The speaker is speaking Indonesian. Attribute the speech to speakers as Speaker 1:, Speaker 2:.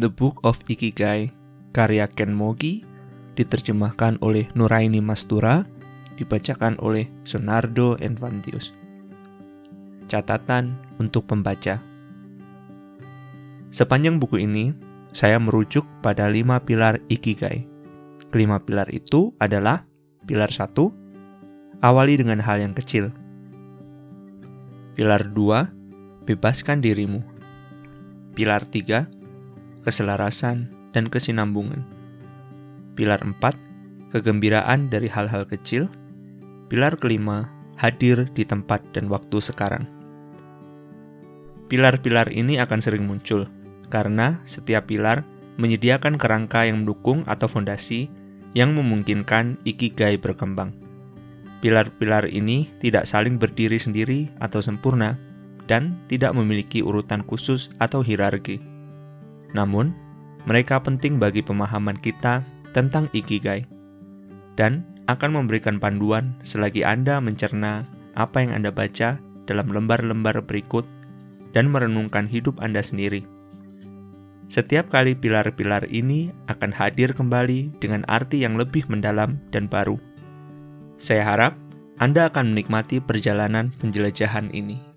Speaker 1: The Book of Ikigai, karya Ken Mogi, diterjemahkan oleh Nuraini Mastura, dibacakan oleh Sonardo Envantius. Catatan untuk pembaca Sepanjang buku ini, saya merujuk pada lima pilar Ikigai. Kelima pilar itu adalah Pilar satu, awali dengan hal yang kecil. Pilar dua, bebaskan dirimu. Pilar tiga, keselarasan dan kesinambungan. Pilar empat, kegembiraan dari hal-hal kecil. Pilar kelima, hadir di tempat dan waktu sekarang. Pilar-pilar ini akan sering muncul, karena setiap pilar menyediakan kerangka yang mendukung atau fondasi yang memungkinkan ikigai berkembang. Pilar-pilar ini tidak saling berdiri sendiri atau sempurna dan tidak memiliki urutan khusus atau hierarki. Namun, mereka penting bagi pemahaman kita tentang ikigai dan akan memberikan panduan selagi Anda mencerna apa yang Anda baca dalam lembar-lembar berikut dan merenungkan hidup Anda sendiri. Setiap kali pilar-pilar ini akan hadir kembali dengan arti yang lebih mendalam dan baru. Saya harap Anda akan menikmati perjalanan penjelajahan ini.